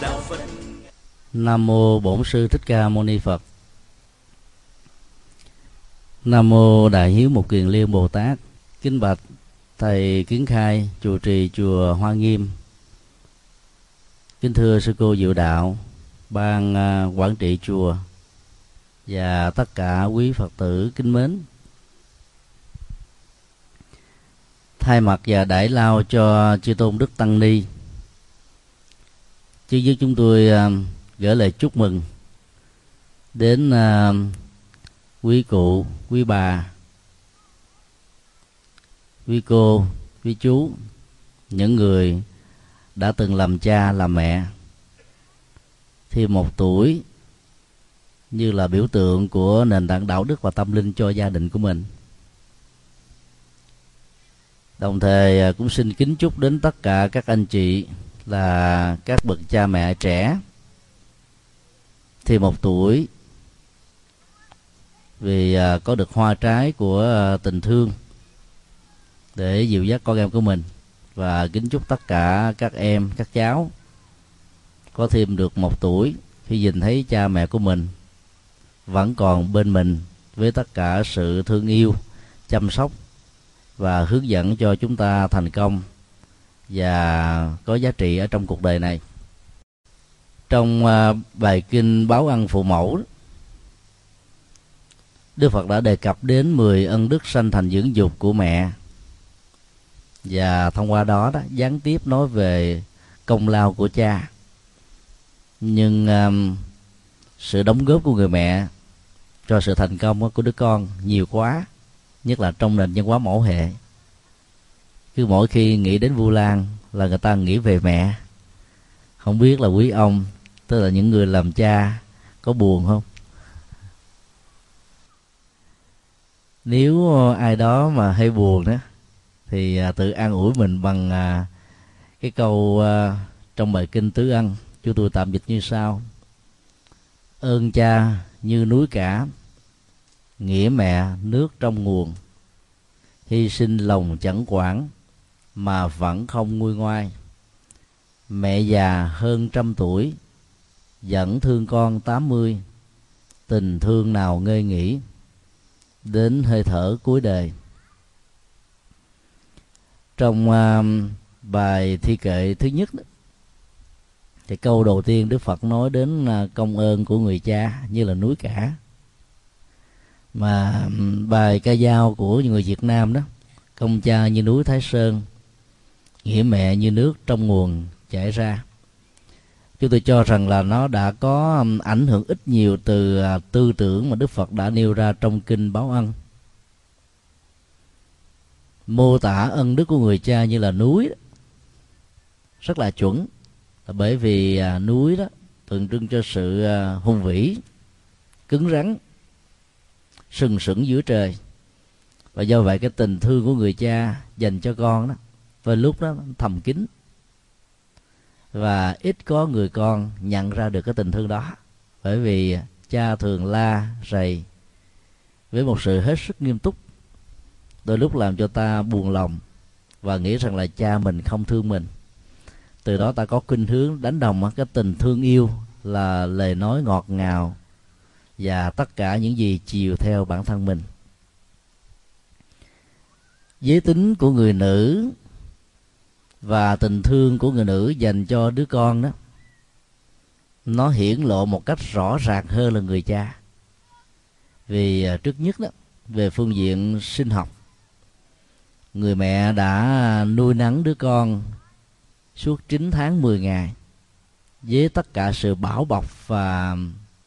đạo phật Nam mô Bổn sư Thích Ca Mâu Ni Phật. Nam mô Đại hiếu một Kiền Liên Bồ Tát. Kính bạch thầy Kiến Khai, chùa trì chùa Hoa Nghiêm. Kính thưa sư cô Diệu Đạo, ban à, quản trị chùa và tất cả quý Phật tử kính mến. Thay mặt và đãi lao cho chư tôn đức tăng ni. Chứ với chúng tôi à, gửi lời chúc mừng đến uh, quý cụ quý bà quý cô quý chú những người đã từng làm cha làm mẹ. Thêm một tuổi như là biểu tượng của nền tảng đạo đức và tâm linh cho gia đình của mình. Đồng thời à, cũng xin kính chúc đến tất cả các anh chị là các bậc cha mẹ trẻ, thì một tuổi, vì à, có được hoa trái của à, tình thương để dịu dắt con em của mình và kính chúc tất cả các em, các cháu có thêm được một tuổi. Khi nhìn thấy cha mẹ của mình vẫn còn bên mình với tất cả sự thương yêu, chăm sóc và hướng dẫn cho chúng ta thành công và có giá trị ở trong cuộc đời này. Trong à, bài kinh báo ăn phụ mẫu Đức Phật đã đề cập đến 10 ân đức sanh thành dưỡng dục của mẹ. Và thông qua đó đó gián tiếp nói về công lao của cha. Nhưng um, sự đóng góp của người mẹ cho sự thành công của đứa con nhiều quá nhất là trong nền văn hóa mẫu hệ cứ mỗi khi nghĩ đến vu lan là người ta nghĩ về mẹ. Không biết là quý ông, tức là những người làm cha, có buồn không? Nếu ờ, ai đó mà hay buồn đó thì à, tự an ủi mình bằng à, cái câu à, trong bài kinh tứ ân chúng tôi tạm dịch như sau, ơn cha như núi cả, nghĩa mẹ nước trong nguồn, hy sinh lòng chẳng quản mà vẫn không nguôi ngoai. Mẹ già hơn trăm tuổi vẫn thương con tám mươi tình thương nào ngơi nghỉ đến hơi thở cuối đời. Trong uh, bài thi kệ thứ nhất đó, thì câu đầu tiên đức phật nói đến à, công ơn của người cha như là núi cả. Mà bài ca dao của người việt nam đó công cha như núi thái sơn nghĩa mẹ như nước trong nguồn chảy ra. Chúng tôi cho rằng là nó đã có um, ảnh hưởng ít nhiều từ à, tư tưởng mà đức phật đã nêu ra trong kinh báo ân. Mô tả ân đức của người cha như là núi rất là chuẩn. Là bởi vì à, núi đó tượng trưng cho sự à, hùng vĩ cứng rắn sừng sững giữa trời. Và do vậy cái tình thương của người cha dành cho con đó và lúc đó thầm kín. Và ít có người con nhận ra được cái tình thương đó. Bởi vì cha thường la, rầy với một sự hết sức nghiêm túc. Đôi lúc làm cho ta buồn lòng và nghĩ rằng là cha mình không thương mình. Từ đó ta có khuynh hướng đánh đồng cái tình thương yêu là lời nói ngọt ngào và tất cả những gì chiều theo bản thân mình. Giới tính của người nữ và tình thương của người nữ dành cho đứa con đó, nó hiển lộ một cách rõ ràng hơn là người cha. Vì à, trước nhất đó, về phương diện sinh học, người mẹ đã nuôi nắng đứa con suốt 9 tháng 10 ngày với tất cả sự bảo bọc và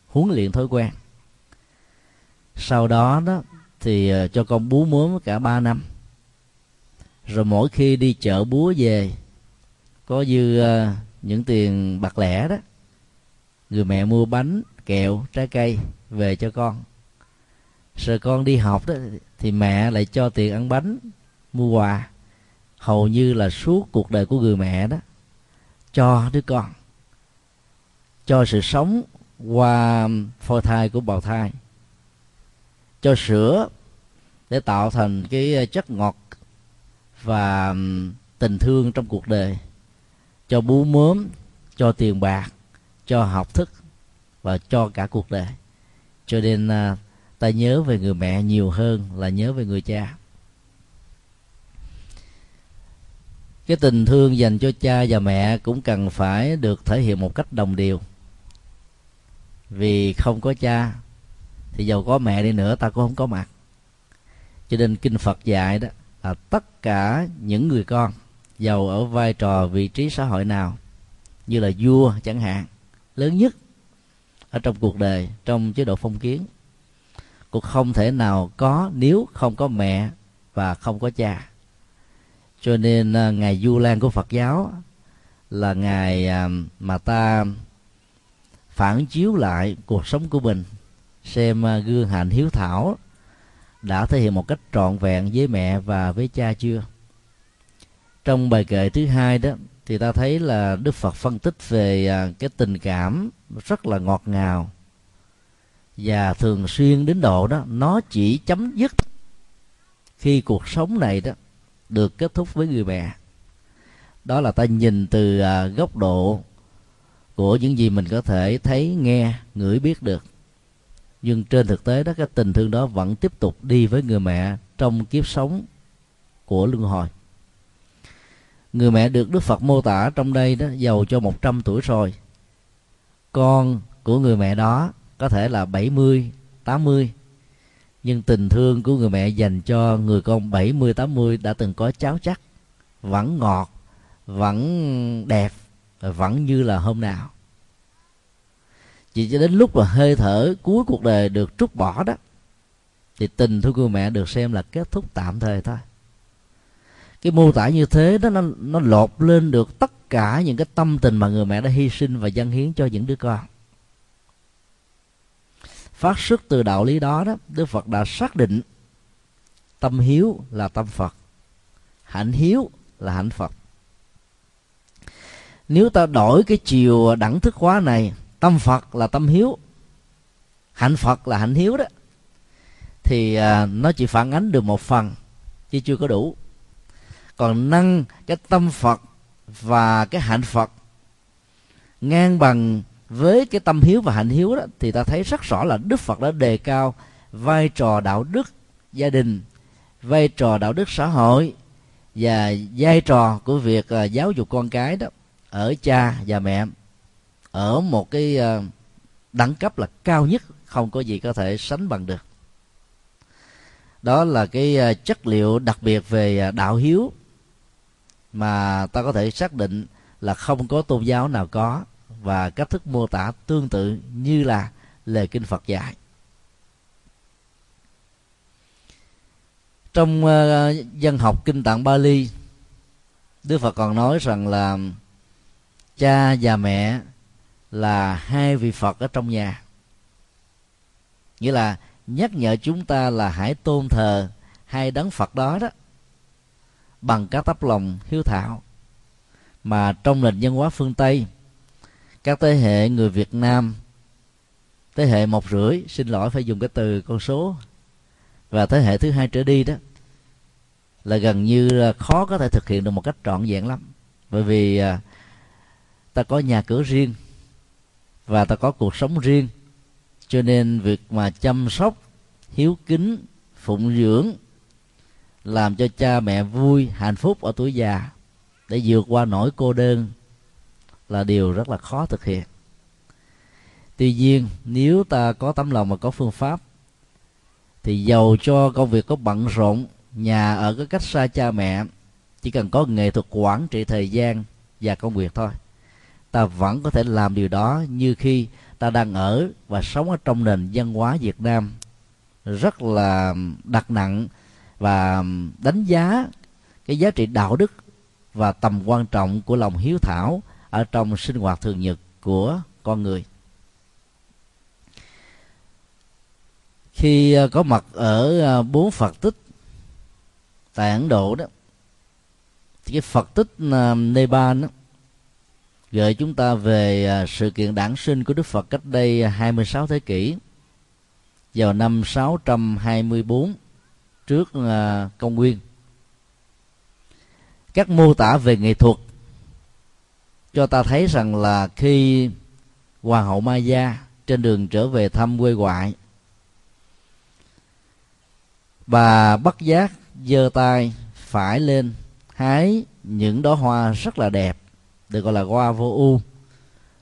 huấn luyện thói quen. Sau đó đó thì à, cho con bú mớm cả 3 năm rồi mỗi khi đi chợ búa về có dư uh, những tiền bạc lẻ đó người mẹ mua bánh kẹo trái cây về cho con. Rồi con đi học đó thì mẹ lại cho tiền ăn bánh mua quà. Hầu như là suốt cuộc đời của người mẹ đó cho đứa con cho sự sống qua phôi thai của bào thai. Cho sữa để tạo thành cái à, chất ngọt và tình thương trong cuộc đời cho bú mớm, cho tiền bạc, cho học thức và cho cả cuộc đời. Cho nên à, ta nhớ về người mẹ nhiều hơn là nhớ về người cha. Cái tình thương dành cho cha và mẹ cũng cần phải được thể hiện một cách đồng đều. Vì không có cha thì giàu có mẹ đi nữa, ta cũng không có mặt. Cho nên kinh phật dạy đó là tất cả những người con giàu ở vai trò vị trí xã hội nào như là vua chẳng hạn lớn nhất ở trong cuộc đời trong chế độ phong kiến. Cũng không thể nào có nếu không có mẹ và không có cha. Cho nên à, ngày du lan của phật giáo là ngày à, mà ta phản chiếu lại cuộc sống của mình xem à, gương hạnh hiếu thảo đã thể hiện một cách trọn vẹn với mẹ và với cha chưa? Trong bài kệ thứ hai đó, thì ta thấy là đức phật phân tích về à, cái tình cảm rất là ngọt ngào. Và thường xuyên đến độ đó, nó chỉ chấm dứt khi cuộc sống này đó được kết thúc với người mẹ. Đó là ta nhìn từ à, góc độ của những gì mình có thể thấy, nghe, ngửi biết được nhưng trên thực tế đó cái tình thương đó vẫn tiếp tục đi với người mẹ trong kiếp sống của luân hồi. Người mẹ được đức phật mô tả trong đây đó giàu cho 100 tuổi rồi. Con của người mẹ đó có thể là 70, 80 nhưng tình thương của người mẹ dành cho người con 70, 80 đã từng có cháo chắc vẫn ngọt vẫn đẹp vẫn như là hôm nào chỉ cho đến lúc mà hơi thở cuối cuộc đời được trút bỏ đó, thì tình thương của mẹ được xem là kết thúc tạm thời thôi. Cái mô tả như thế đó, nó nó lột lên được tất cả những cái tâm tình mà người mẹ đã hy sinh và dâng hiến cho những đứa con. Phát xuất từ đạo lý đó đó, đức phật đã xác định tâm hiếu là tâm phật, hạnh hiếu là hạnh phật. Nếu ta đổi cái chiều đẳng thức hóa này tâm phật là tâm hiếu. Hạnh phật là hạnh hiếu đó. Thì à, nó chỉ phản ánh được một phần chứ chưa có đủ. Còn nâng cái tâm phật và cái hạnh phật ngang bằng với cái tâm hiếu và hạnh hiếu đó thì ta thấy rất rõ là đức phật đã đề cao vai trò đạo đức gia đình vai trò đạo đức xã hội và vai trò của việc à, giáo dục con cái đó ở cha và mẹ ở một cái ờ, đẳng cấp là cao nhất không có gì có thể sánh bằng được đó là cái ờ, chất liệu đặc biệt về ờ, đạo hiếu mà ta có thể xác định là không có tôn giáo nào có và cách thức mô tả tương tự như là lời kinh Phật dạy. Trong uh, dân học kinh tạng Bali, Đức Phật còn nói rằng là cha và mẹ là hai vị Phật ở trong nhà. Nghĩa là nhắc nhở chúng ta là hãy tôn thờ hai đấng Phật đó đó, bằng các tấm lòng hiếu thảo mà trong nền văn hóa phương Tây, các thế hệ người Việt Nam, thế hệ một rưỡi, xin lỗi phải dùng cái từ con số, và thế hệ thứ hai trở đi đó, là gần như là khó có thể thực hiện được một cách trọn vẹn lắm bởi vì à, ta có nhà cửa riêng và ta có cuộc sống riêng. Cho nên việc mà chăm sóc, hiếu kính, phụng dưỡng làm cho cha mẹ vui, hạnh phúc ở tuổi già để vượt qua nỗi cô đơn là điều rất là khó thực hiện. Tuy nhiên, nếu ta có tấm lòng và có phương pháp, thì giàu cho công việc có bận rộn, nhà ở có cách xa cha mẹ, chỉ cần có nghệ thuật quản trị thời gian và công việc thôi ta vẫn có thể làm điều đó như khi ta đang ở và sống ở trong nền văn hóa Việt Nam. Rất là đặt nặng và đánh giá cái giá trị đạo đức và tầm quan trọng của lòng hiếu thảo ở trong sinh hoạt thường nhật của con người. Khi ờ, có mặt ở ờ, bốn phật tích tại ấn độ đó, thì cái phật tích ờ, nepal đó gợi chúng ta về à, sự kiện đản sinh của Đức Phật cách đây 26 thế kỷ vào năm 624 trước à, công nguyên. Các mô tả về nghệ thuật cho ta thấy rằng là khi hoàng hậu Maya trên đường trở về thăm quê ngoại, bà bất giác giơ tay phải lên, hái những đóa hoa rất là đẹp được gọi là hoa vô u,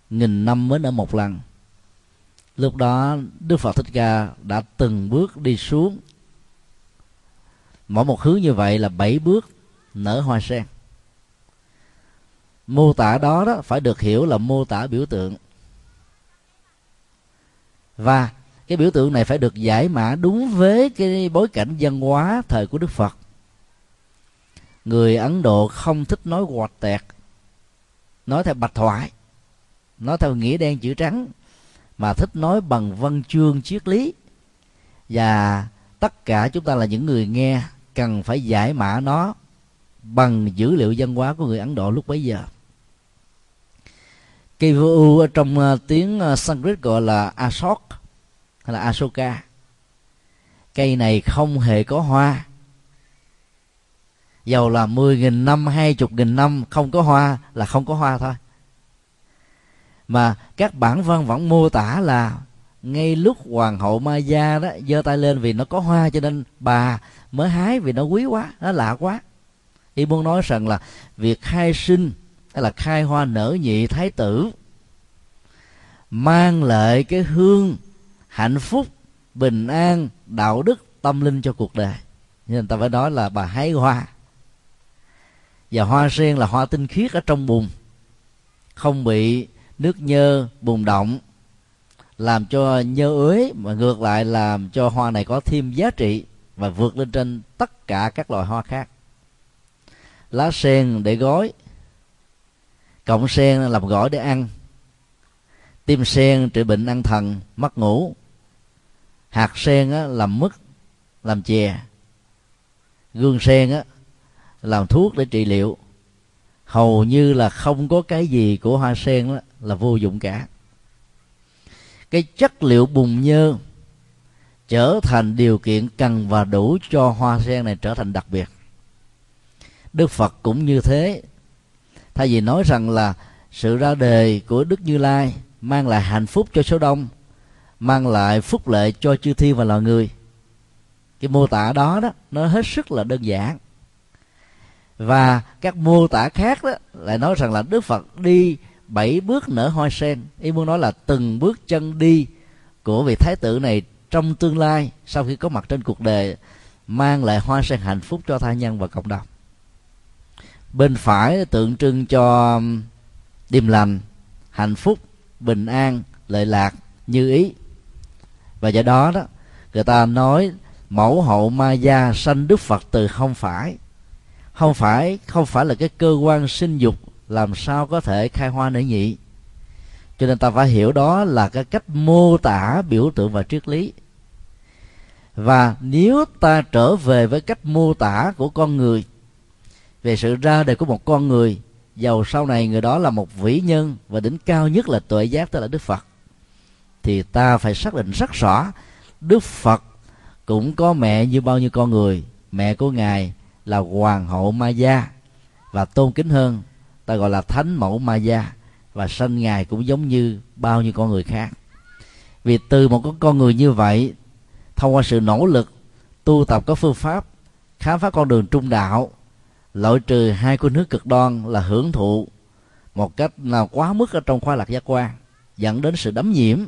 nghìn năm mới nở một lần. Lúc đó, đức phật thích ca đã từng bước đi xuống. Mỗi một hướng như vậy là bảy bước nở hoa sen. Mô tả đó đó phải được hiểu là mô tả biểu tượng. Và cái biểu tượng này phải được giải mã đúng với cái bối cảnh văn hóa thời của đức phật. Người ấn độ không thích nói quạt tẹt nói theo bạch thoại, nói theo nghĩa đen chữ trắng, mà thích nói bằng văn chương triết lý. Và tất cả chúng ta là những người nghe, cần phải giải mã nó bằng dữ liệu văn hóa của người ấn độ lúc bấy giờ. Cây vô u ở trong à, tiếng à, sanskrit gọi là asok hay là asoka cây này không hề có hoa dầu là mười nghìn năm, hai chục nghìn năm, không có hoa là không có hoa thôi. Mà các bản văn vẫn mô tả là ngay lúc hoàng hậu Maya đó giơ tay lên vì nó có hoa cho nên bà mới hái vì nó quý quá, nó lạ quá. Thì muốn nói rằng là việc khai sinh hay là khai hoa nở nhị thái tử mang lại cái hương hạnh phúc, bình an, đạo đức, tâm linh cho cuộc đời. Nên ta phải nói là bà hái hoa và hoa sen là hoa tinh khiết ở trong bùn. Không bị nước nhơ bùn động làm cho nhơ ới mà ngược lại làm cho hoa này có thêm giá trị và vượt lên trên tất cả các loài hoa khác. Lá sen để gói. Cọng sen làm gỏi để ăn. Tim sen trị bệnh ăn thần mất ngủ. Hạt sen á, làm mứt làm chè. Gương sen á, làm thuốc để trị liệu. Hầu như là không có cái gì của hoa sen đó là vô dụng cả. Cái chất liệu bùn nhơ trở thành điều kiện cần và đủ cho hoa sen này trở thành đặc biệt. Đức phật cũng như thế. Thay vì nói rằng là sự ra đời của đức như lai mang lại hạnh phúc cho số đông, mang lại phúc lệ cho chư thiên và loài người, cái mô tả đó đó, nó hết sức là đơn giản và các mô tả khác đó lại nói rằng là đức phật đi bảy bước nở hoa sen. Ý muốn nói là từng bước chân đi của vị thái tử này trong tương lai sau khi có mặt trên cuộc đời mang lại hoa sen hạnh phúc cho tha nhân và cộng đồng. Bên phải tượng trưng cho điềm lành, hạnh phúc, bình an, lợi lạc như ý. Và do đó đó, người ta nói mẫu hậu ma gia sanh đức phật từ không phải không phải không phải là cái cơ quan sinh dục làm sao có thể khai hoa nở nhị. Cho nên ta phải hiểu đó là cái cách mô tả biểu tượng và triết lý. Và nếu ta trở về với cách mô tả của con người, về sự ra đời của một con người, giàu sau này người đó là một vĩ nhân và đỉnh cao nhất là tuệ giác tức là đức phật, thì ta phải xác định rất rõ đức phật cũng có mẹ như bao nhiêu con người, mẹ của ngài là hoàng hậu ma gia và tôn kính hơn, ta gọi là thánh mẫu ma gia và sanh ngài cũng giống như bao nhiêu con người khác. Vì từ một con người như vậy, thông qua sự nỗ lực, tu tập các phương pháp, khám phá con đường trung đạo, loại trừ hai khuynh nước cực đoan là hưởng thụ một cách nào quá mức ở trong khoa lạc giác quan, dẫn đến sự đấm nhiễm.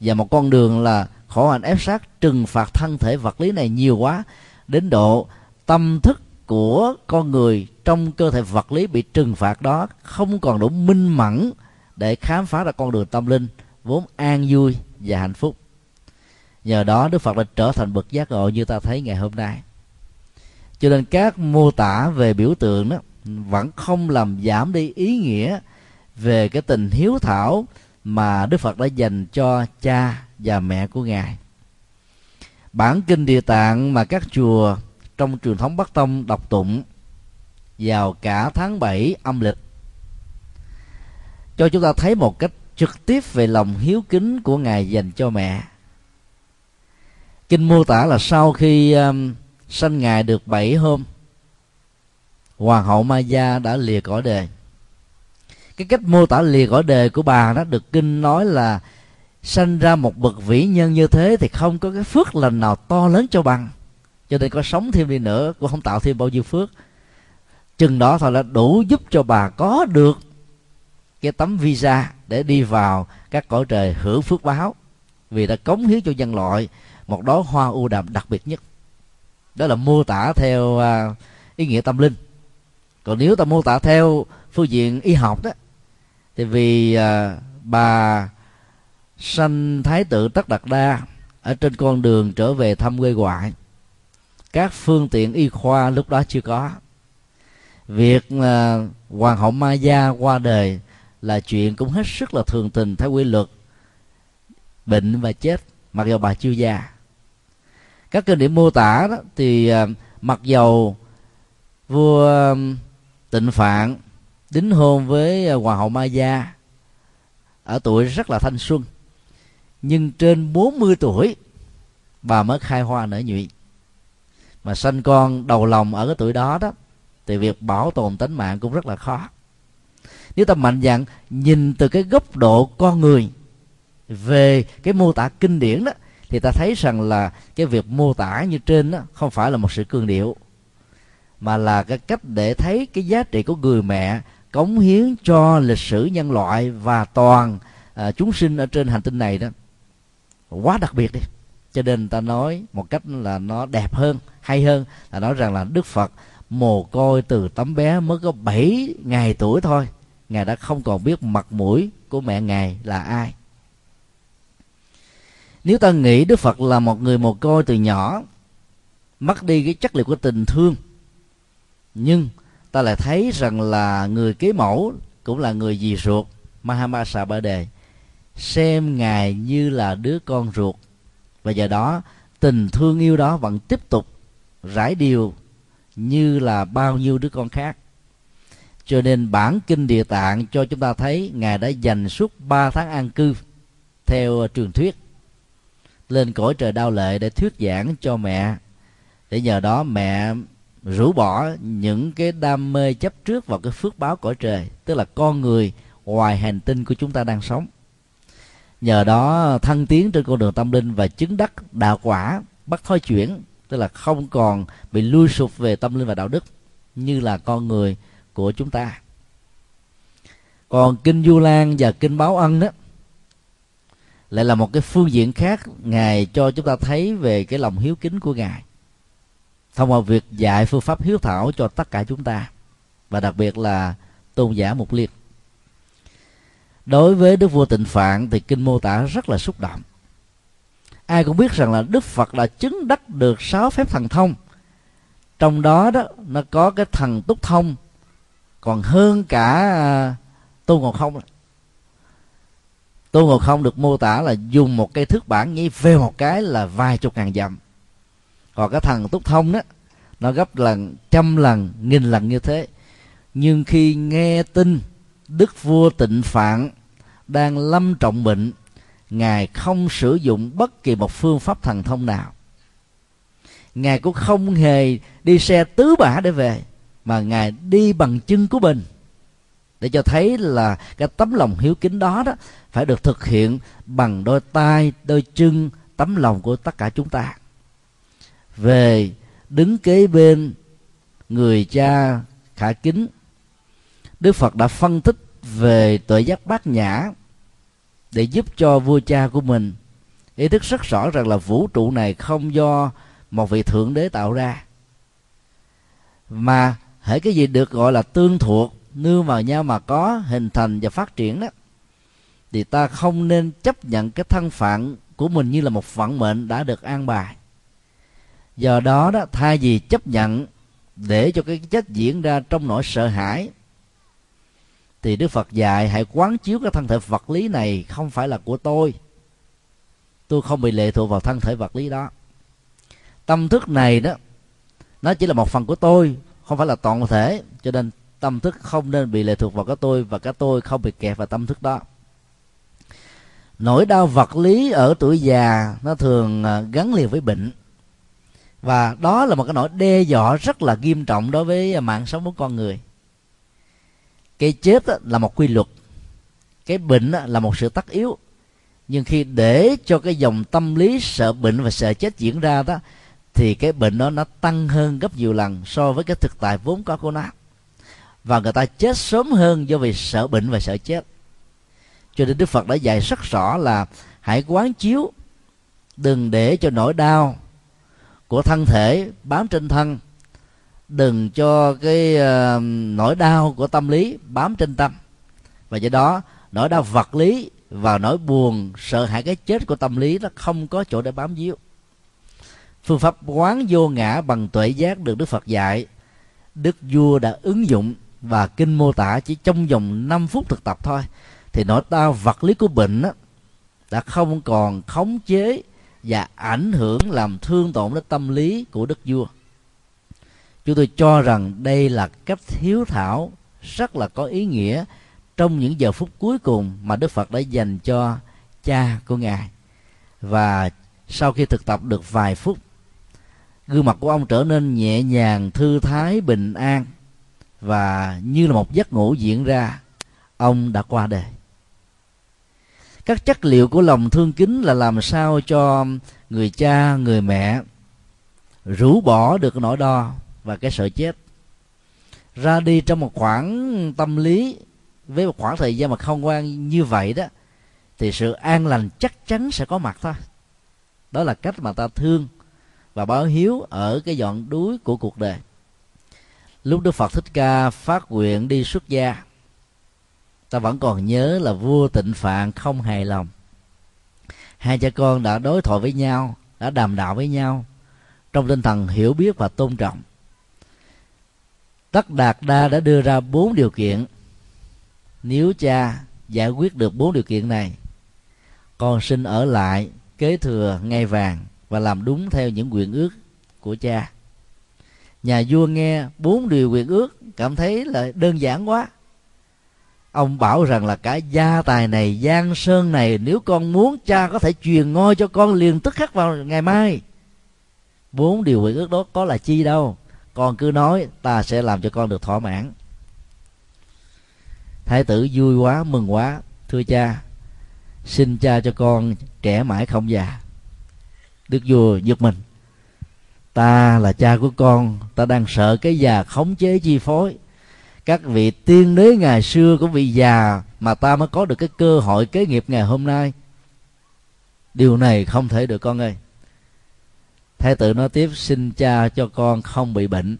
Và một con đường là khổ hạnh ép sát trừng phạt thân thể vật lý này nhiều quá, đến độ tâm thức của con người trong cơ thể vật lý bị trừng phạt đó không còn đủ minh mẫn để khám phá ra con đường tâm linh vốn an vui và hạnh phúc. Nhờ đó, đức phật đã trở thành bậc giác ngộ như ta thấy ngày hôm nay. Cho nên các mô tả về biểu tượng đó vẫn không làm giảm đi ý nghĩa về cái tình hiếu thảo mà đức phật đã dành cho cha và mẹ của ngài. Bản kinh địa tạng mà các chùa trong truyền thống Bắc Tông đọc tụng vào cả tháng 7 âm lịch. Cho chúng ta thấy một cách trực tiếp về lòng hiếu kính của ngài dành cho mẹ. Kinh mô tả là sau khi um, sanh ngài được 7 hôm hoàng hậu ma gia đã lìa cõi đời cái cách mô tả lìa cõi đời của bà đó được kinh nói là sanh ra một bậc vĩ nhân như thế thì không có cái phước lành nào to lớn cho bằng cho nên có sống thêm đi nữa, cũng không tạo thêm bao nhiêu phước. Chừng đó thôi là đủ giúp cho bà có được cái tấm visa để đi vào các cõi trời hưởng phước báo. Vì đã cống hiến cho nhân loại một đóa hoa u đàm đặc biệt nhất. Đó là mô tả theo à, ý nghĩa tâm linh. Còn nếu ta mô tả theo phương diện y học đó, thì vì à, bà sanh thái tử tất đạt đa ở trên con đường trở về thăm quê ngoại các phương tiện y khoa lúc đó chưa có. Việc là hoàng hậu ma gia qua đời là chuyện cũng hết sức là thường tình theo quy luật. Bệnh và chết, mặc dù bà chưa già. Các kinh điển mô tả đó thì à, mặc dầu vua tịnh phạn đính hôn với à, hoàng hậu ma gia ở tuổi rất là thanh xuân, nhưng trên 40 tuổi bà mới khai hoa nở nhụy mà sanh con đầu lòng ở cái tuổi đó đó thì việc bảo tồn tính mạng cũng rất là khó. Nếu ta mạnh dạn nhìn từ cái góc độ con người về cái mô tả kinh điển đó thì ta thấy rằng là cái việc mô tả như trên đó không phải là một sự cương điệu mà là cái cách để thấy cái giá trị của người mẹ cống hiến cho lịch sử nhân loại và toàn à, chúng sinh ở trên hành tinh này đó. Quá đặc biệt đi cho nên ta nói một cách là nó đẹp hơn, hay hơn, là nói rằng là đức phật mồ côi từ tấm bé mới có 7 ngày tuổi thôi. Ngài đã không còn biết mặt mũi của mẹ ngài là ai. Nếu ta nghĩ đức phật là một người mồ côi từ nhỏ, mất đi cái chất liệu của tình thương, nhưng ta lại thấy rằng là người kế mẫu cũng là người dì ruột, Mahamasa Ba Đề, xem ngài như là đứa con ruột và giờ đó, tình thương yêu đó vẫn tiếp tục rải điều như là bao nhiêu đứa con khác. Cho nên bản kinh địa tạng cho chúng ta thấy ngài đã dành suốt ba tháng an cư theo trường thuyết. Lên cõi trời đau lệ để thuyết giảng cho mẹ. Để nhờ đó mẹ rũ bỏ những cái đam mê chấp trước vào cái phước báo cõi trời, tức là con người ngoài hành tinh của chúng ta đang sống nhờ đó thăng tiến trên con đường tâm linh và chứng đắc đạo quả, bắt thói chuyển, tức là không còn bị lui sụp về tâm linh và đạo đức như là con người của chúng ta. Còn kinh du lan và kinh báo ân đó, lại là một cái phương diện khác ngài cho chúng ta thấy về cái lòng hiếu kính của ngài. Thông qua việc dạy phương pháp hiếu thảo cho tất cả chúng ta, và đặc biệt là tôn giả mục liệt đối với đức vua tịnh phạn thì kinh mô tả rất là xúc động. Ai cũng biết rằng là đức phật đã chứng đắc được sáu phép thần thông. Trong đó đó, nó có cái thần túc thông, còn hơn cả à, tôn ngộ không. Tôn ngộ không được mô tả là dùng một cây thước bản nhảy về một cái là vài chục ngàn dặm. Còn cái thần túc thông đó, nó gấp lần, trăm lần, nghìn lần như thế. Nhưng khi nghe tin đức vua tịnh phạn đang lâm trọng bệnh, ngài không sử dụng bất kỳ một phương pháp thần thông nào. Ngài cũng không hề đi xe tứ bả để về, mà ngài đi bằng chân của mình. Để cho thấy là cái tấm lòng hiếu kính đó đó phải được thực hiện bằng đôi tay, đôi chân, tấm lòng của tất cả chúng ta. Về đứng kế bên người cha khả kính đức phật đã phân tích về tuệ giác bát nhã để giúp cho vua cha của mình. Ý thức rất rõ rằng là vũ trụ này không do một vị thượng đế tạo ra, mà hễ cái gì được gọi là tương thuộc nương vào nhau mà có, hình thành và phát triển đó, thì ta không nên chấp nhận cái thân phận của mình như là một vận mệnh đã được an bài. Do đó đó, thay vì chấp nhận để cho cái chết diễn ra trong nỗi sợ hãi thì đức phật dạy, hãy quán chiếu cái thân thể vật lý này không phải là của tôi. Tôi không bị lệ thuộc vào thân thể vật lý đó. Tâm thức này đó, nó chỉ là một phần của tôi, không phải là toàn thể. Cho nên tâm thức không nên bị lệ thuộc vào cái tôi và cái tôi không bị kẹt vào tâm thức đó. Nỗi đau vật lý ở tuổi già, nó thường à, gắn liền với bệnh. Và đó là một cái nỗi đe dọa rất là nghiêm trọng đối với mạng sống của con người cái chết là một quy luật. Cái bệnh là một sự tất yếu. Nhưng khi để cho cái dòng tâm lý sợ bệnh và sợ chết diễn ra đó, thì cái bệnh đó nó tăng hơn gấp nhiều lần so với cái thực tại vốn có của nó. Và người ta chết sớm hơn do vì sợ bệnh và sợ chết. Cho nên đức phật đã dạy rất rõ là hãy quán chiếu, đừng để cho nỗi đau của thân thể bám trên thân đừng cho cái uh, nỗi đau của tâm lý bám trên tâm. Và do đó nỗi đau vật lý và nỗi buồn sợ hãi cái chết của tâm lý nó không có chỗ để bám víu. Phương pháp quán vô ngã bằng tuệ giác được đức phật dạy. Đức vua đã ứng dụng và kinh mô tả chỉ trong vòng 5 phút thực tập thôi. Thì nỗi đau vật lý của bệnh đó, đã không còn khống chế và ảnh hưởng làm thương tổn đến tâm lý của đức vua chúng tôi cho rằng đây là cách hiếu thảo, rất là có ý nghĩa trong những giờ phút cuối cùng mà đức phật đã dành cho cha của ngài. Và sau khi thực tập được vài phút, gương mặt của ông trở nên nhẹ nhàng, thư thái, bình an và như là một giấc ngủ diễn ra. Ông đã qua đời. Các chất liệu của lòng thương kính là làm sao cho người cha, người mẹ rũ bỏ được nỗi đo và cái sợ chết. Ra đi trong một khoảng tâm lý, với một khoảng thời gian mà không quan như vậy đó, thì sự an lành chắc chắn sẽ có mặt thôi. Đó là cách mà ta thương và báo hiếu ở cái dọn đuối của cuộc đời. Lúc đức phật thích ca phát nguyện đi xuất gia, ta vẫn còn nhớ là vua tịnh phạn không hài lòng. Hai cha con đã đối thoại với nhau, đã đàm đạo với nhau, trong tinh thần hiểu biết và tôn trọng tất đạt đa đã đưa ra bốn điều kiện. Nếu cha giải quyết được bốn điều kiện này con xin ở lại kế thừa ngai vàng và làm đúng theo những quyền ước của cha. Nhà vua nghe bốn điều quyền ước, cảm thấy là đơn giản quá. Ông bảo rằng là cả gia tài này, giang sơn này, nếu con muốn, cha có thể truyền ngôi cho con liền tức khắc vào ngày mai. Bốn điều quyền ước đó có là chi đâu? Con cứ nói, ta sẽ làm cho con được thỏa mãn. Thái tử vui quá, mừng quá. Thưa cha, xin cha cho con trẻ mãi không già. Đức vua giật mình. Ta là cha của con, ta đang sợ cái già khống chế chi phối. Các vị tiên đế ngày xưa cũng vì già mà ta mới có được cái cơ hội kế nghiệp ngày hôm nay. Điều này không thể được con ơi thái tử nói tiếp, xin cha cho con không bị bệnh.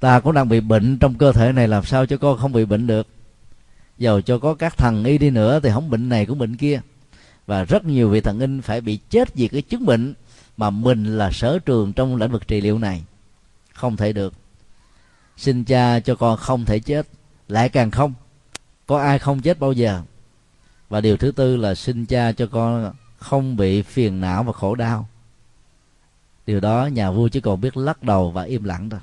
Ta cũng đang bị bệnh trong cơ thể này, làm sao cho con không bị bệnh được? Dầu cho có các thần y đi nữa thì không bệnh này cũng bệnh kia. Và rất nhiều vị thần in phải bị chết vì cái chứng bệnh mà mình là sở trường trong lĩnh vực trị liệu này. Không thể được. Xin cha cho con không thể chết. Lại càng không. Có ai không chết bao giờ? Và điều thứ tư là xin cha cho con không bị phiền não và khổ đau điều đó nhà vua chỉ còn biết lắc đầu và im lặng thôi.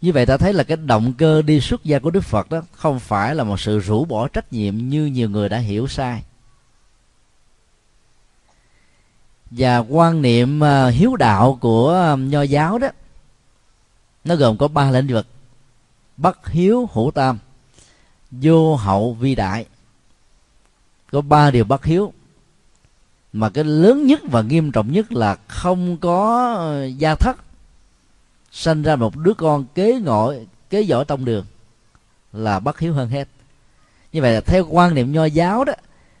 Như vậy ta thấy là cái động cơ đi xuất gia của đức phật đó không phải là một sự rũ bỏ trách nhiệm như nhiều người đã hiểu sai. Và quan niệm à, hiếu đạo của à, nho giáo đó, nó gồm có ba lĩnh vực. Bất hiếu hữu tam, vô hậu vi đại. Có ba điều bất hiếu mà cái lớn nhất và nghiêm trọng nhất là không có gia thất. Sanh ra một đứa con kế ngội, kế giỏi tông đường là bất hiếu hơn hết. Như vậy là theo quan niệm nho giáo đó,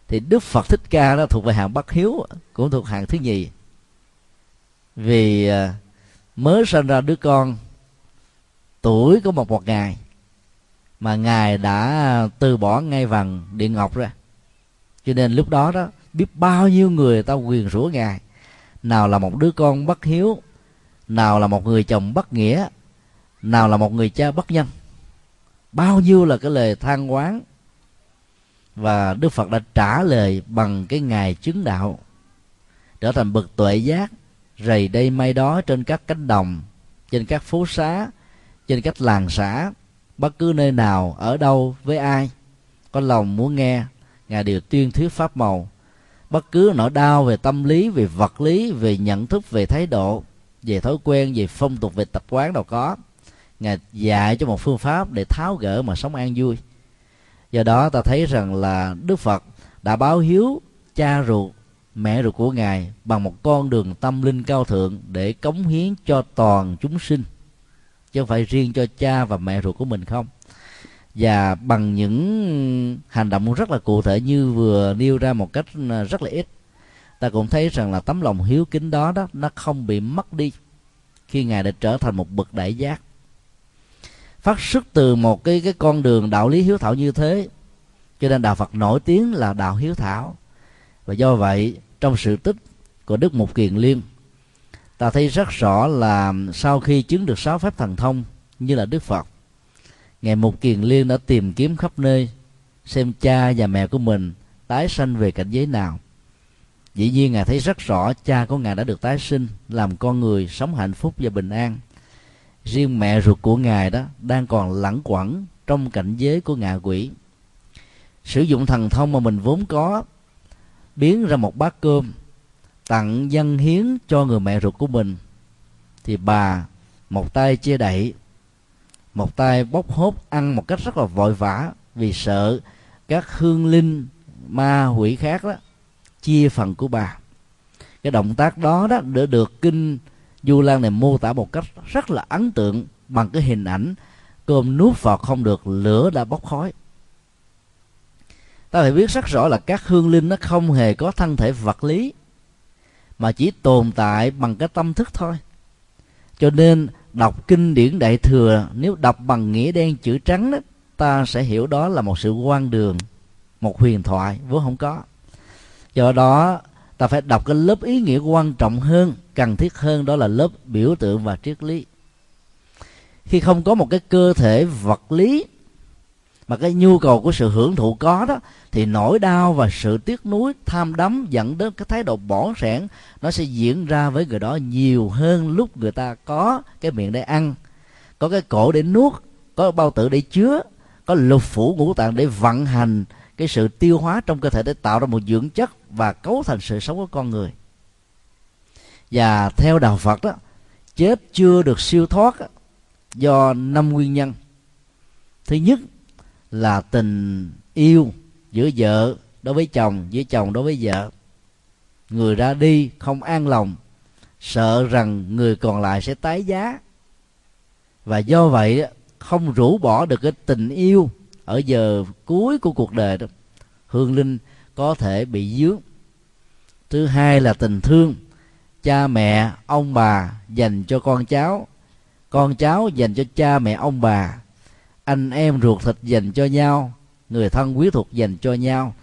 thì đức phật thích ca đó thuộc về hạng bất hiếu, cũng thuộc hạng thứ nhì. Vì à, mới sinh ra đứa con tuổi có một một ngày mà ngài đã từ bỏ ngay vàng điện ngọc ra. Cho nên lúc đó đó biết bao nhiêu người ta quyền rủa ngài. Nào là một đứa con bất hiếu, nào là một người chồng bất nghĩa, nào là một người cha bất nhân. Bao nhiêu là cái lời than quán và đức phật đã trả lời bằng cái ngày chứng đạo, trở thành bậc tuệ giác, rầy đây may đó trên các cánh đồng, trên các phố xá, trên các làng xã, bất cứ nơi nào, ở đâu, với ai, có lòng muốn nghe, ngài đều tuyên thuyết pháp màu bất cứ nỗi đau về tâm lý, về vật lý, về nhận thức, về thái độ, về thói quen, về phong tục, về tập quán nào có. Ngài dạy cho một phương pháp để tháo gỡ mà sống an vui. Do đó ta thấy rằng là đức phật đã báo hiếu cha ruột, mẹ ruột của ngài bằng một con đường tâm linh cao thượng để cống hiến cho toàn chúng sinh, chứ không phải riêng cho cha và mẹ ruột của mình không và bằng những hành động rất là cụ thể như vừa nêu ra một cách à, rất là ít, ta cũng thấy rằng là tấm lòng hiếu kính đó đó, nó không bị mất đi khi ngài đã trở thành một bậc đại giác. Phát xuất từ một cái cái con đường đạo lý hiếu thảo như thế, cho nên đạo Phật nổi tiếng là đạo hiếu thảo. Và do vậy, trong sự tích của Đức Mục Kiền Liên, ta thấy rất rõ là sau khi chứng được sáu phép thần thông như là Đức Phật ngày một Kiền Liên đã tìm kiếm khắp nơi, xem cha và mẹ của mình tái sanh về cảnh giới nào. Dĩ nhiên ngài thấy rất rõ cha của ngài đã được tái sinh, làm con người sống hạnh phúc và bình an. Riêng mẹ ruột của ngài đó đang còn lẳng quẩn trong cảnh giới của ngạ quỷ. Sử dụng thần thông mà mình vốn có, biến ra một bát cơm, tặng dân hiến cho người mẹ ruột của mình, thì bà một tay che đậy một tay bốc hốt ăn một cách rất là vội vã vì sợ các hương linh, ma quỷ khác đó, chia phần của bà. Cái động tác đó đó đã được kinh du lan này mô tả một cách rất là ấn tượng bằng cái hình ảnh cơm nuốt vào không được, lửa đã bốc khói. Ta phải biết rất rõ là các hương linh nó không hề có thân thể vật lý, mà chỉ tồn tại bằng cái tâm thức thôi. Cho nên đọc kinh điển đại thừa, nếu đọc bằng nghĩa đen chữ trắng đó, ta sẽ hiểu đó là một sự quan đường, một huyền thoại vốn không có. Do đó, ta phải đọc cái lớp ý nghĩa quan trọng hơn, cần thiết hơn đó là lớp biểu tượng và triết lý. Khi không có một cái cơ thể vật lý mà cái nhu cầu của sự hưởng thụ có đó, thì nỗi đau và sự tiếc nuối, tham đắm dẫn đến cái thái độ bỏ sẻn, nó sẽ diễn ra với người đó nhiều hơn lúc người ta có cái miệng để ăn. Có cái cổ để nuốt, có bao tử để chứa, có lục phủ ngũ tạng để vận hành cái sự tiêu hóa trong cơ thể để tạo ra một dưỡng chất và cấu thành sự sống của con người. Và theo đạo Phật đó, chết chưa được siêu thoát do năm nguyên nhân. Thứ nhất là tình yêu giữa vợ đối với chồng, giữa chồng đối với vợ. Người ra đi không an lòng, sợ rằng người còn lại sẽ tái giá. Và do vậy không rũ bỏ được cái tình yêu ở giờ cuối của cuộc đời đó, hương linh có thể bị dướng. Thứ hai là tình thương. Cha mẹ, ông bà dành cho con cháu con cháu dành cho cha mẹ, ông bà anh em ruột thịt dành cho nhau, người thân quý thuộc dành cho nhau,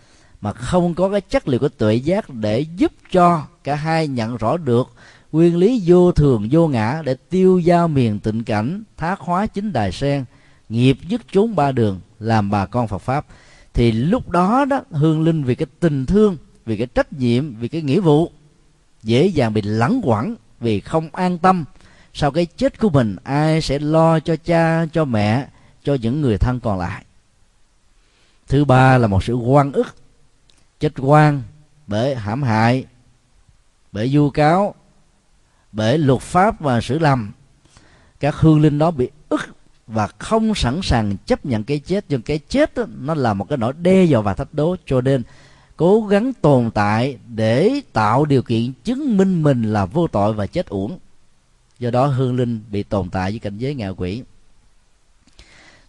mà không có cái chất liệu của tuệ giác để giúp cho cả hai nhận rõ được nguyên lý vô thường, vô ngã để tiêu giao miền tịnh cảnh thác hóa chính đài sen, nghiệp dứt chốn ba đường, làm bà con Phật pháp. Thì lúc đó đó, hương linh vì cái tình thương, vì cái trách nhiệm, vì cái nghĩa vụ, dễ dàng bị lẳng quẩn, vì không an tâm. Sau cái chết của mình, ai sẽ lo cho cha, cho mẹ cho những người thân còn lại. Thứ ba là một sự quan ức chết quan bởi hãm hại bởi vu cáo bởi luật pháp và sự lầm. Các hương linh đó bị ức và không sẵn sàng chấp nhận cái chết nhưng cái chết đó, nó là một cái nỗi đe dọa và thách đố. Cho nên cố gắng tồn tại để tạo điều kiện chứng minh mình là vô tội và chết uổng. Do đó hương linh bị tồn tại với cảnh giới ngạ quỷ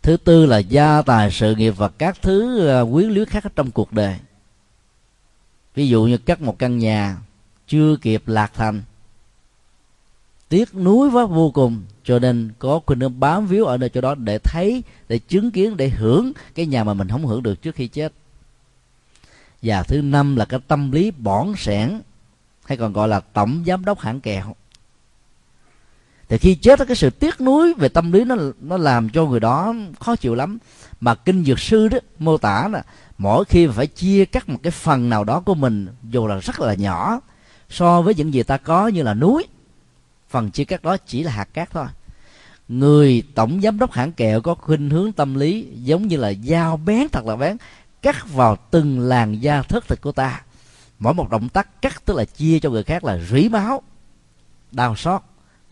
thứ tư là gia tài sự nghiệp và các thứ ờ, quyến luyến khác trong cuộc đời. Ví dụ như cắt một căn nhà, chưa kịp lạc thành, tiếc nuối quá vô cùng, cho nên có khuynh hướng bám víu ở nơi chỗ đó để thấy, để chứng kiến, để hưởng cái nhà mà mình không hưởng được trước khi chết. Và thứ năm là cái tâm lý bỏn sẻn, hay còn gọi là tổng giám đốc hãng kẹo thì khi chết cái sự tiếc nuối về tâm lý nó nó làm cho người đó khó chịu lắm. Mà kinh dược sư đó, mô tả là mỗi khi phải chia cắt một cái phần nào đó của mình, dù là rất là nhỏ, so với những gì ta có như là núi, phần chia cắt đó chỉ là hạt cát thôi. Người tổng giám đốc hãng kẹo có khuynh hướng tâm lý giống như là dao bén thật là bén, cắt vào từng làn da thất thịt của ta. Mỗi một động tác cắt tức là chia cho người khác là rỉ máu, đau xót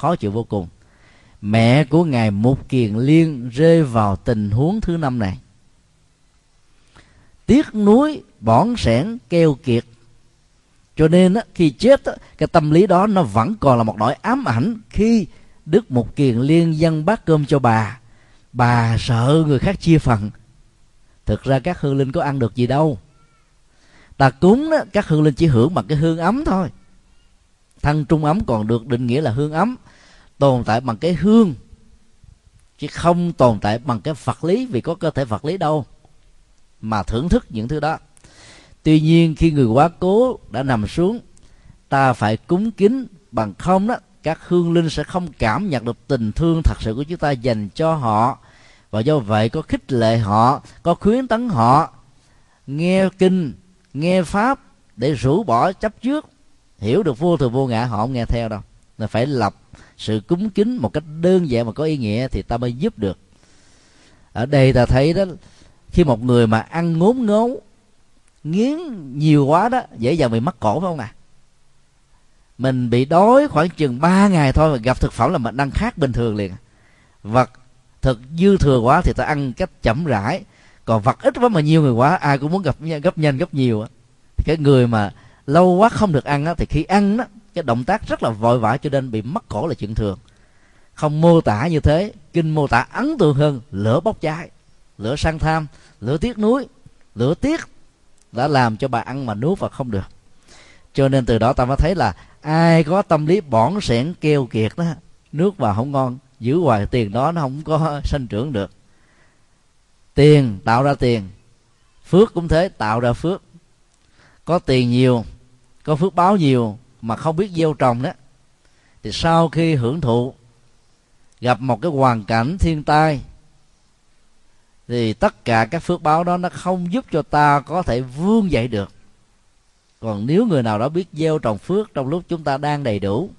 khó chịu vô cùng. Mẹ của ngài mục kiền liên rơi vào tình huống thứ năm này. Tiếc nuối bỏn sẻn, keo kiệt. Cho nên khi chết cái tâm lý đó nó vẫn còn là một nỗi ám ảnh khi đức mục kiền liên dân bát cơm cho bà. Bà sợ người khác chia phần. Thực ra các hương linh có ăn được gì đâu. Ta cúng đó, các hương linh chỉ hưởng bằng cái hương ấm thôi. Thân trung ấm còn được định nghĩa là hương ấm tồn tại bằng cái hương, chứ không tồn tại bằng cái vật lý, vì có cơ thể vật lý đâu mà thưởng thức những thứ đó. Tuy nhiên, khi người quá cố đã nằm xuống, ta phải cúng kính bằng không đó, các hương linh sẽ không cảm nhận được tình thương thật sự của chúng ta dành cho họ. Và do vậy, có khích lệ họ, có khuyến tấn họ, nghe kinh, nghe pháp để rũ bỏ chấp trước, hiểu được vô thường vô ngã, họ không nghe theo đâu. Là phải lập sự cúng kính một cách đơn giản và có ý nghĩa thì ta mới giúp được. Ở đây ta thấy đó khi một người mà ăn ngốn ngấu nghiến nhiều quá đó dễ dàng bị mắc cổ phải không ạ à? mình bị đói khoảng chừng 3 ngày thôi mà gặp thực phẩm là mình đang khác bình thường liền. Vật thực dư thừa quá thì ta ăn cách chậm rãi còn vật ít quá mà nhiều người quá ai cũng muốn gặp gấp nhanh gấp nhiều thì cái người mà lâu quá không được ăn á, thì khi ăn đó cái động tác rất là vội vã cho nên bị mất cổ là chuyện thường. Không mô tả như thế, kinh mô tả ấn tượng hơn, lửa bốc cháy, lửa sang tham, lửa tiếc núi lửa tiếc đã làm cho bà ăn mà nuốt và không được. Cho nên từ đó ta mới thấy là ai có tâm lý bỏng sẻn, keo kiệt đó, nước vào không ngon, giữ hoài tiền đó nó không có sinh trưởng được. Tiền tạo ra tiền, phước cũng thế, tạo ra phước. Có tiền nhiều, có phước báo nhiều mà không biết gieo trồng đó, thì sau khi hưởng thụ, gặp một cái hoàn cảnh thiên tai, thì tất cả các phước báo đó nó không giúp cho ta có thể vươn dậy được. Còn nếu người nào đó biết gieo trồng phước trong lúc chúng ta đang đầy đủ,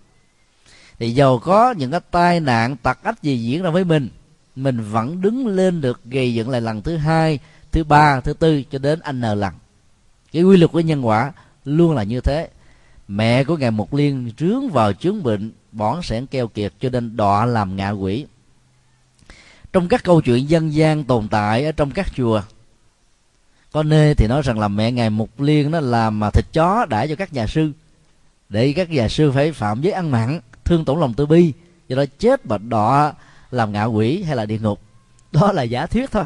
thì giàu có những cái tai nạn tật ách gì diễn ra với mình mình vẫn đứng lên được gây dựng lại lần thứ hai, thứ ba, thứ tư cho đến n lần. Cái quy luật của nhân quả luôn là như thế mẹ của ngài mục liên rướng vào chướng bệnh bỏn sẻn keo kiệt cho nên đọa làm ngạ quỷ. Trong các câu chuyện dân gian tồn tại ở trong các chùa, có nơi thì nói rằng là mẹ ngài mục liên nó làm mà thịt chó đã cho các nhà sư, để các nhà sư phải phạm giới ăn mặn, thương tổn lòng từ bi, do đó chết và đọa làm ngạ quỷ hay là địa ngục. Đó là giả thuyết thôi.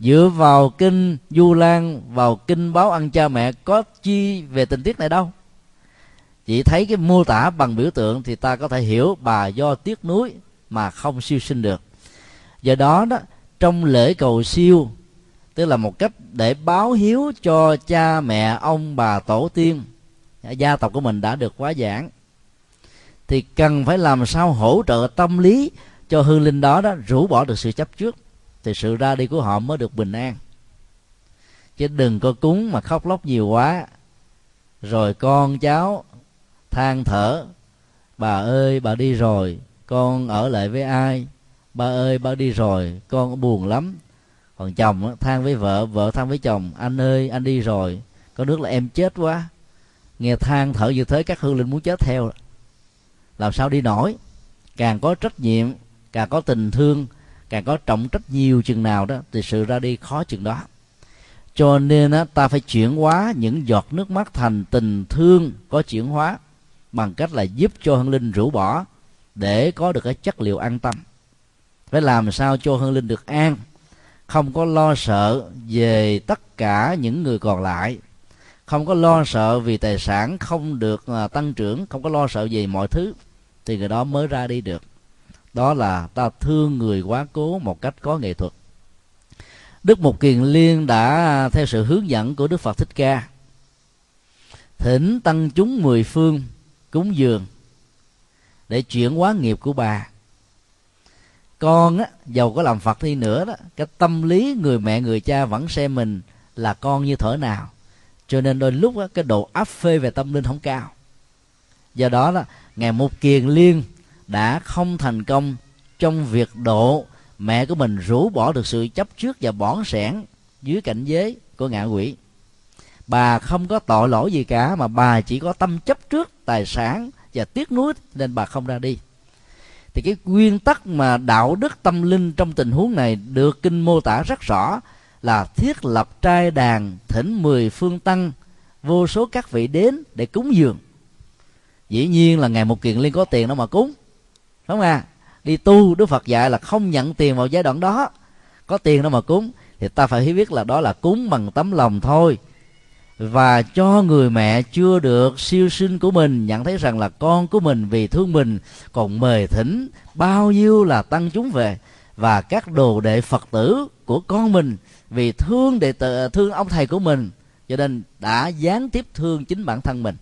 Dựa vào kinh du lan, vào kinh báo ăn cha mẹ, có chi về tình tiết này đâu? Chỉ thấy cái mô tả bằng biểu tượng thì ta có thể hiểu bà do tiếc núi mà không siêu sinh được. Do đó đó, trong lễ cầu siêu, tức là một cách để báo hiếu cho cha mẹ, ông, bà, tổ tiên, gia tộc của mình đã được quá giảng, thì cần phải làm sao hỗ trợ tâm lý cho hương linh đó đó rũ bỏ được sự chấp trước, thì sự ra đi của họ mới được bình an. Chứ đừng có cúng mà khóc lóc nhiều quá, rồi con cháu than thở. Bà ơi, bà đi rồi, con ở lại với ai? Ba ơi ba đi rồi, con buồn lắm. Còn chồng than với vợ vợ than với chồng, anh ơi, anh đi rồi có nước là em chết quá. Nghe than thở như thế, các hương linh muốn chết theo. Làm sao đi nổi? Càng có trách nhiệm, càng có tình thương, càng có trọng trách nhiều chừng nào đó, thì sự ra đi khó chừng đó. Cho nên ta phải chuyển hóa những giọt nước mắt thành tình thương có chuyển hóa bằng cách là giúp cho hương linh rũ bỏ để có được cái chất liệu an tâm. Phải làm sao cho hương linh được an, không có lo sợ về tất cả những người còn lại, không có lo sợ vì tài sản không được à, tăng trưởng, không có lo sợ về mọi thứ, thì người đó mới ra đi được. Đó là ta thương người quá cố một cách có nghệ thuật. Đức mục kiền liên đã theo sự hướng dẫn của đức phật thích ca. Thỉnh tăng chúng mười phương cúng dường để chuyển hóa nghiệp của bà. Con á giàu có làm phật đi nữa đó cái tâm lý người mẹ người cha vẫn xem mình là con như thở nào. Cho nên đôi lúc á, cái độ áp phê về tâm linh không cao. Do đó đó ngài mục kiền liên đã không thành công trong việc độ mẹ của mình rũ bỏ được sự chấp trước và bỏn sẻn dưới cảnh giới của ngạ quỷ bà không có tội lỗi gì cả, mà bà chỉ có tâm chấp trước tài sản và tiếc nuối nên bà không ra đi. Thì cái nguyên tắc mà đạo đức tâm linh trong tình huống này được kinh mô tả rất rõ là thiết lập trai đàn thỉnh mười phương tăng, vô số các vị đến để cúng dường. Dĩ nhiên là ngày một kiền liên có tiền đâu mà cúng đúng không à? Đi tu đức phật dạy là không nhận tiền vào giai đoạn đó. Có tiền đâu mà cúng, thì ta phải biết là đó là cúng bằng tấm lòng thôi và cho người mẹ chưa được siêu sinh của mình, nhận thấy rằng là con của mình vì thương mình còn mời thỉnh bao nhiêu là tăng chúng về. Và các đồ đệ phật tử của con mình vì thương đệ tử, thương ông thầy của mình, cho nên đã gián tiếp thương chính bản thân mình.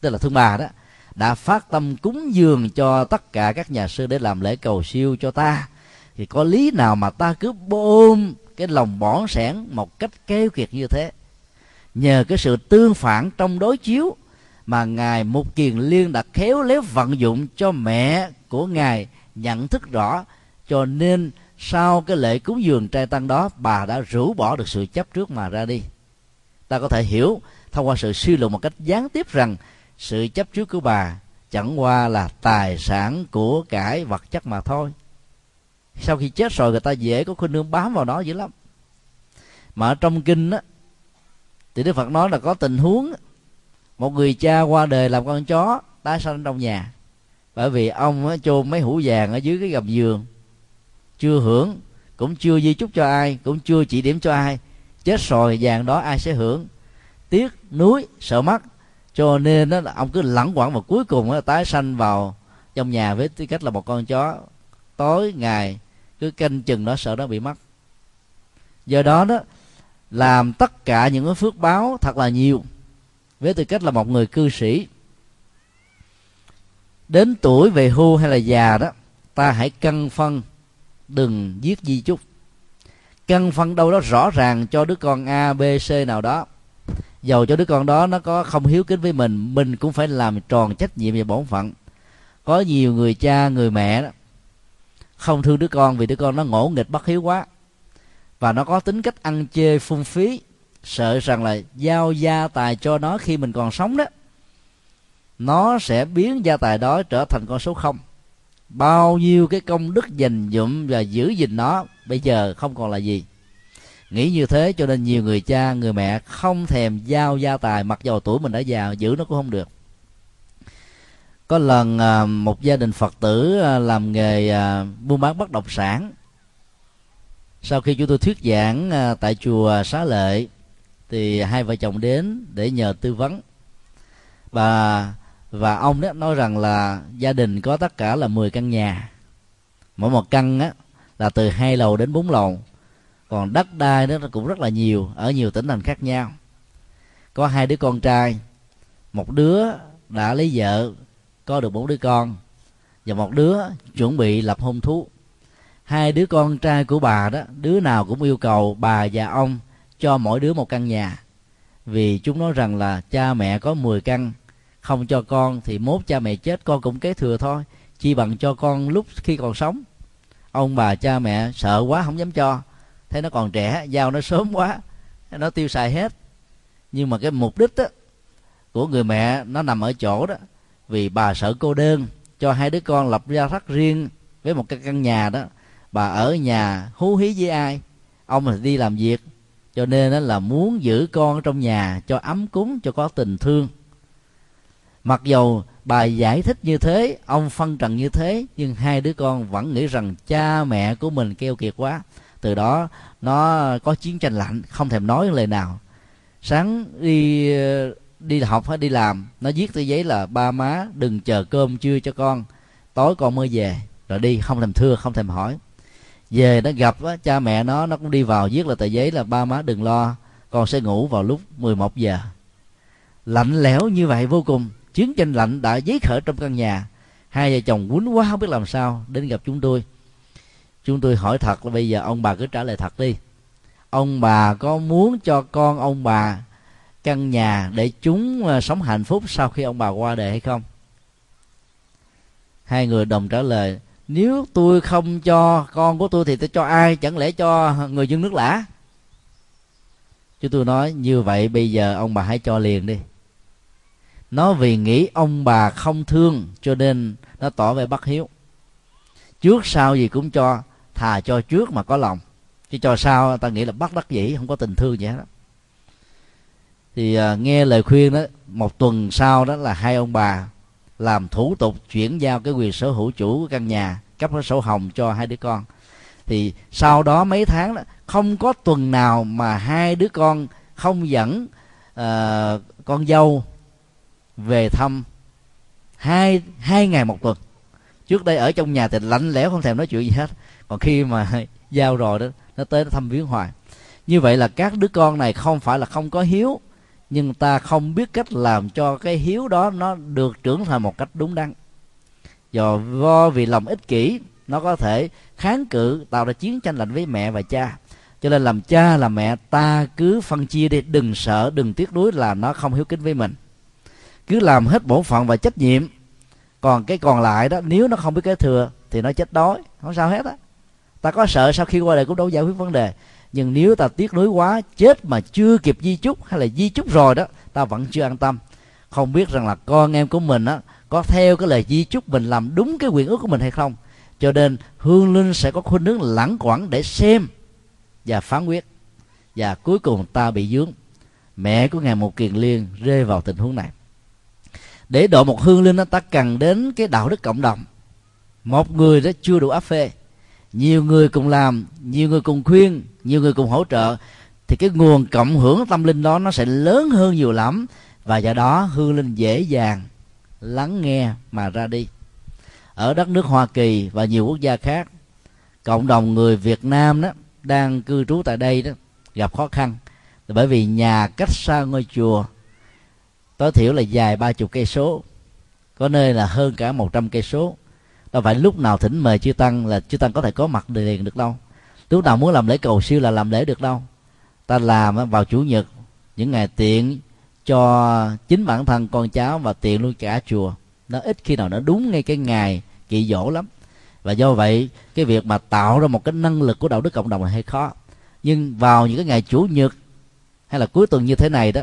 Tức là thương bà đó, đã phát tâm cúng dường cho tất cả các nhà sư để làm lễ cầu siêu cho ta. Thì có lý nào mà ta cứ bôm cái lòng bỏn sẻn một cách keo kiệt như thế? Nhờ cái sự tương phản trong đối chiếu mà ngài mục kiền liên đã khéo léo vận dụng cho mẹ của ngài nhận thức rõ. Cho nên sau cái lễ cúng dường trai tăng đó, bà đã rũ bỏ được sự chấp trước mà ra đi. Ta có thể hiểu thông qua sự suy luận một cách gián tiếp rằng sự chấp trước của bà chẳng qua là tài sản của cải vật chất mà thôi. Sau khi chết rồi, người ta dễ có khuynh hướng bám vào nó dữ lắm. Mà ở trong kinh á thì đức phật nói là có tình huống một người cha qua đời làm con chó tái sanh trong nhà. Bởi vì ông chôn mấy hũ vàng ở dưới cái gầm giường. Chưa hưởng cũng chưa di chúc cho ai cũng chưa chỉ điểm cho ai. Chết rồi vàng đó ai sẽ hưởng? Tiếc núi sợ mắt, cho nên đó là ông cứ lẳng quẩn và cuối cùng đó, tái sanh vào trong nhà với tư cách là một con chó. Tối ngày cứ canh chừng nó sợ nó bị mất do đó đó làm tất cả những cái phước báo thật là nhiều, với tư cách là một người cư sĩ. Đến tuổi về hưu hay là già đó, ta hãy cân phân, đừng giết di chúc. Cân phân đâu đó rõ ràng cho đứa con a, b, c nào đó. Dầu cho đứa con đó nó có không hiếu kính với mình mình cũng phải làm tròn trách nhiệm và bổn phận. Có nhiều người cha, người mẹ đó, không thương đứa con vì đứa con nó ngỗ nghịch, bất hiếu quá và nó có tính cách ăn chê phung phí, sợ rằng là giao gia tài cho nó khi mình còn sống đó. Nó sẽ biến gia tài đó trở thành con số không. Bao nhiêu cái công đức dành dụm và giữ gìn nó bây giờ không còn là gì. Nghĩ như thế cho nên nhiều người cha, người mẹ không thèm giao gia tài mặc dầu tuổi mình đã già, giữ nó cũng không được. Có lần à, một gia đình phật tử à, làm nghề à, buôn bán bất động sản sau khi chúng tôi thuyết giảng à, tại chùa xá lợi thì hai vợ chồng đến để nhờ tư vấn. Và và ông đó nói rằng là gia đình có tất cả là 10 căn nhà. Mỗi một căn á, là từ hai lầu đến bốn lầu. Còn đất đai nó cũng rất là nhiều, ở nhiều tỉnh thành khác nhau. Có hai đứa con trai, một đứa đã lấy vợ, có được bốn đứa con, và một đứa chuẩn bị lập hôn thú hai đứa con trai của bà đó đứa nào cũng yêu cầu bà và ông cho mỗi đứa một căn nhà. Vì chúng nói rằng là cha mẹ có 10 căn không cho con thì mốt cha mẹ chết con cũng kế thừa thôi chi bằng cho con lúc khi còn sống. Ông bà cha mẹ sợ quá không dám cho. Thấy nó còn trẻ giao nó sớm quá nó tiêu xài hết. Nhưng mà cái mục đích đó, của người mẹ nó nằm ở chỗ đó vì bà sợ cô đơn cho hai đứa con lập ra thắt riêng với một cái căn nhà đó bà ở nhà hú hí với ai? Ông thì đi làm việc, cho nên là muốn giữ con trong nhà cho ấm cúng, cho có tình thương. Mặc dầu bà giải thích như thế, ông phân trần như thế, nhưng hai đứa con vẫn nghĩ rằng cha mẹ của mình keo kiệt quá. Từ đó, nó có chiến tranh lạnh, không thèm nói lời nào. Sáng đi ờ, đi học hay đi làm, nó viết tờ giấy là, ba má, đừng chờ cơm trưa cho con, tối con mới về. Rồi đi, không thèm thưa, không thèm hỏi về nó gặp á, cha mẹ nó nó cũng đi vào viết là tờ giấy là ba má đừng lo con sẽ ngủ vào lúc 11 giờ. Lạnh lẽo như vậy vô cùng chiến tranh lạnh đã giấy khởi trong căn nhà. Hai vợ chồng quýnh quá không biết làm sao đến gặp chúng tôi. Chúng tôi hỏi thật là bây giờ ông bà cứ trả lời thật đi. Ông bà có muốn cho con ông bà căn nhà để chúng ờ, sống hạnh phúc sau khi ông bà qua đời hay không? Hai người đồng trả lời nếu tôi không cho con của tôi thì tôi cho ai? Chẳng lẽ cho người dân nước lã? Chúng tôi nói như vậy bây giờ ông bà hãy cho liền đi. Nó vì nghĩ ông bà không thương cho nên nó tỏ vẻ bất hiếu. Trước sau gì cũng cho thà cho trước mà có lòng. Chứ cho sau ta nghĩ là bắt đắc dĩ không có tình thương gì hết thì à, nghe lời khuyên đó một tuần sau đó là hai ông bà làm thủ tục chuyển giao cái quyền sở hữu chủ của căn nhà cấp cái sổ hồng cho hai đứa con. Thì sau đó mấy tháng đó không có tuần nào mà hai đứa con không dẫn uh, con dâu về thăm. Hai hai ngày một tuần. Trước đây ở trong nhà thì lạnh lẽo không thèm nói chuyện gì hết. Còn khi mà giao rồi đó nó tới nó thăm viếng hoài. Như vậy là các đứa con này không phải là không có hiếu nhưng ta không biết cách làm cho cái hiếu đó nó được trưởng thành một cách đúng đắn. Do vì lòng ích kỷ, nó có thể kháng cự, tạo ra chiến tranh lạnh với mẹ và cha. Cho nên làm cha làm mẹ, ta cứ phân chia đi, đừng sợ, đừng tiếc nuối là nó không hiếu kính với mình. Cứ làm hết bổn phận và trách nhiệm. Còn cái còn lại đó, nếu nó không biết cái thừa, thì nó chết đói. Không sao hết á. Ta có sợ sau khi qua đời cũng đâu giải quyết vấn đề nhưng nếu ta tiếc nuối quá, chết mà chưa kịp di chúc hay là di chúc rồi đó, ta vẫn chưa an tâm. Không biết rằng là con em của mình á, có theo cái lời di chúc mình làm đúng cái quyền ước của mình hay không. Cho nên hương linh sẽ có khuynh hướng lãng quẩn để xem và phán quyết. Và cuối cùng ta bị dướng. Mẹ của ngài một kiền liên rơi vào tình huống này. Để độ một hương linh đó ta cần đến cái đạo đức cộng đồng. Một người đó chưa đủ áp phê nhiều người cùng làm, nhiều người cùng khuyên, nhiều người cùng hỗ trợ. Thì cái nguồn cộng hưởng tâm linh đó nó sẽ lớn hơn nhiều lắm. Và do đó hương linh dễ dàng lắng nghe mà ra đi. Ở đất nước Hoa Kỳ và nhiều quốc gia khác, cộng đồng người Việt Nam đó đang cư trú tại đây đó gặp khó khăn. Bởi vì nhà cách xa ngôi chùa tối thiểu là dài ba chục cây số, có nơi là hơn cả một trăm cây số đâu phải lúc nào thỉnh mời chư tăng là chư tăng có thể có mặt liền được đâu. Lúc nào muốn làm lễ cầu siêu là làm lễ được đâu. Ta làm vào chủ nhật, những ngày tiện cho chính bản thân con cháu và tiện luôn cả chùa. Nó ít khi nào nó đúng ngay cái ngày kỳ dỗ lắm. Và do vậy, cái việc mà tạo ra một cái năng lực của đạo đức cộng đồng là hơi khó. Nhưng vào những cái ngày chủ nhật, hay là cuối tuần như thế này đó,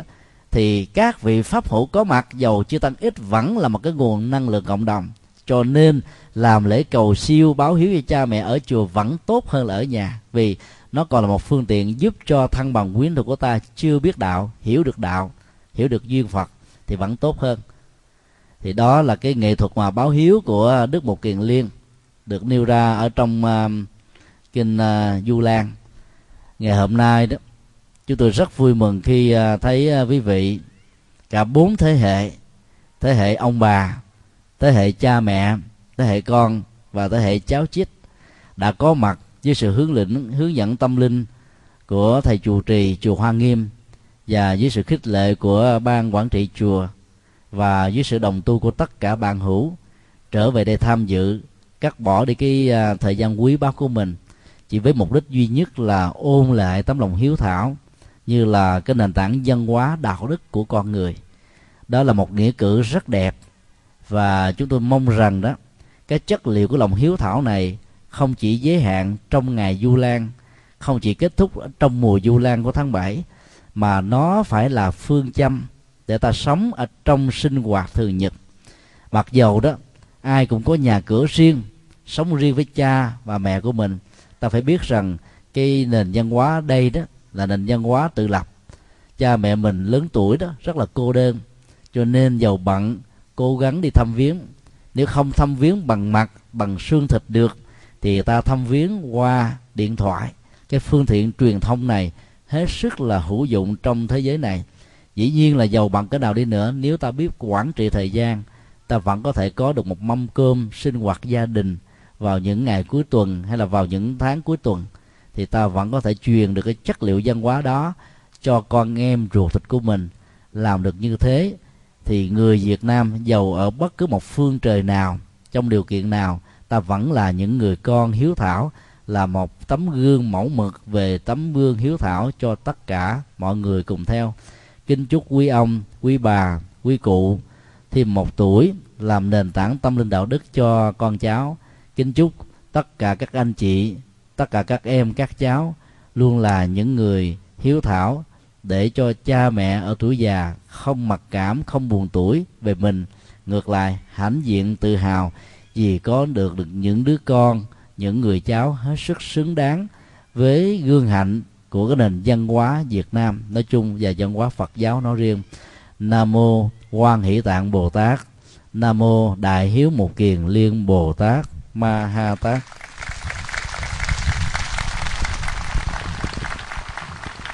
thì các vị pháp hữu có mặt, dầu chưa tăng ít vẫn là một cái nguồn năng lượng cộng đồng cho nên làm lễ cầu siêu báo hiếu cho cha mẹ ở chùa vẫn tốt hơn là ở nhà vì nó còn là một phương tiện giúp cho thân bằng quyến thuộc của ta chưa biết đạo hiểu được đạo hiểu được duyên phật thì vẫn tốt hơn. Thì đó là cái nghệ thuật mà báo hiếu của đức một kiền liên được nêu ra ở trong uh, kinh uh, du lan. Ngày hôm nay đó chúng tôi rất vui mừng khi uh, thấy uh, quý vị cả bốn thế hệ thế hệ ông bà thế hệ cha mẹ, thế hệ con và thế hệ cháu chít đã có mặt với sự hướng lĩnh, hướng dẫn tâm linh của thầy chùa trì chùa hoa nghiêm và dưới sự khích lệ của ban quản trị chùa và dưới sự đồng tu của tất cả bạn hữu trở về đây tham dự, cắt bỏ đi cái à, thời gian quý báu của mình chỉ với mục đích duy nhất là ôn lại tấm lòng hiếu thảo như là cái nền tảng văn hóa đạo đức của con người. Đó là một nghĩa cử rất đẹp và chúng tôi mong rằng đó, cái chất liệu của lòng hiếu thảo này không chỉ giới hạn trong ngày du lan, không chỉ kết thúc trong mùa du lan của tháng 7 mà nó phải là phương châm để ta sống ở trong sinh hoạt thường nhật. Mặc dầu đó, ai cũng có nhà cửa riêng, sống riêng với cha và mẹ của mình, ta phải biết rằng cái nền văn hóa đây đó là nền văn hóa tự lập. Cha mẹ mình lớn tuổi đó rất là cô đơn, cho nên giàu bận cố gắng đi thăm viếng. Nếu không thăm viếng bằng mặt, bằng xương thịt được, thì ta thăm viếng qua điện thoại. Cái phương tiện truyền thông này hết sức là hữu dụng trong thế giới này. Dĩ nhiên là giàu bằng cái nào đi nữa, nếu ta biết quản trị thời gian, ta vẫn có thể có được một mâm cơm sinh hoạt gia đình vào những ngày cuối tuần hay là vào những tháng cuối tuần, thì ta vẫn có thể truyền được cái chất liệu văn hóa đó cho con em ruột thịt của mình. Làm được như thế thì người Việt Nam giàu ở bất cứ một phương trời nào, trong điều kiện nào, ta vẫn là những người con hiếu thảo, là một tấm gương mẫu mực về tấm gương hiếu thảo cho tất cả mọi người cùng theo. Kính chúc quý ông, quý bà, quý cụ thêm một tuổi làm nền tảng tâm linh đạo đức cho con cháu. Kính chúc tất cả các anh chị, tất cả các em, các cháu luôn là những người hiếu thảo để cho cha mẹ ở tuổi già không mặc cảm, không buồn tuổi về mình. Ngược lại, hãnh diện tự hào vì có được được những đứa con, những người cháu hết sức xứng đáng với gương hạnh của cái nền văn hóa Việt Nam. Nói chung và văn hóa Phật giáo nói riêng. Nam mô Quan Hỷ Tạng Bồ Tát. Nam mô Đại Hiếu Một Kiền Liên Bồ Tát Ma Ha Tát.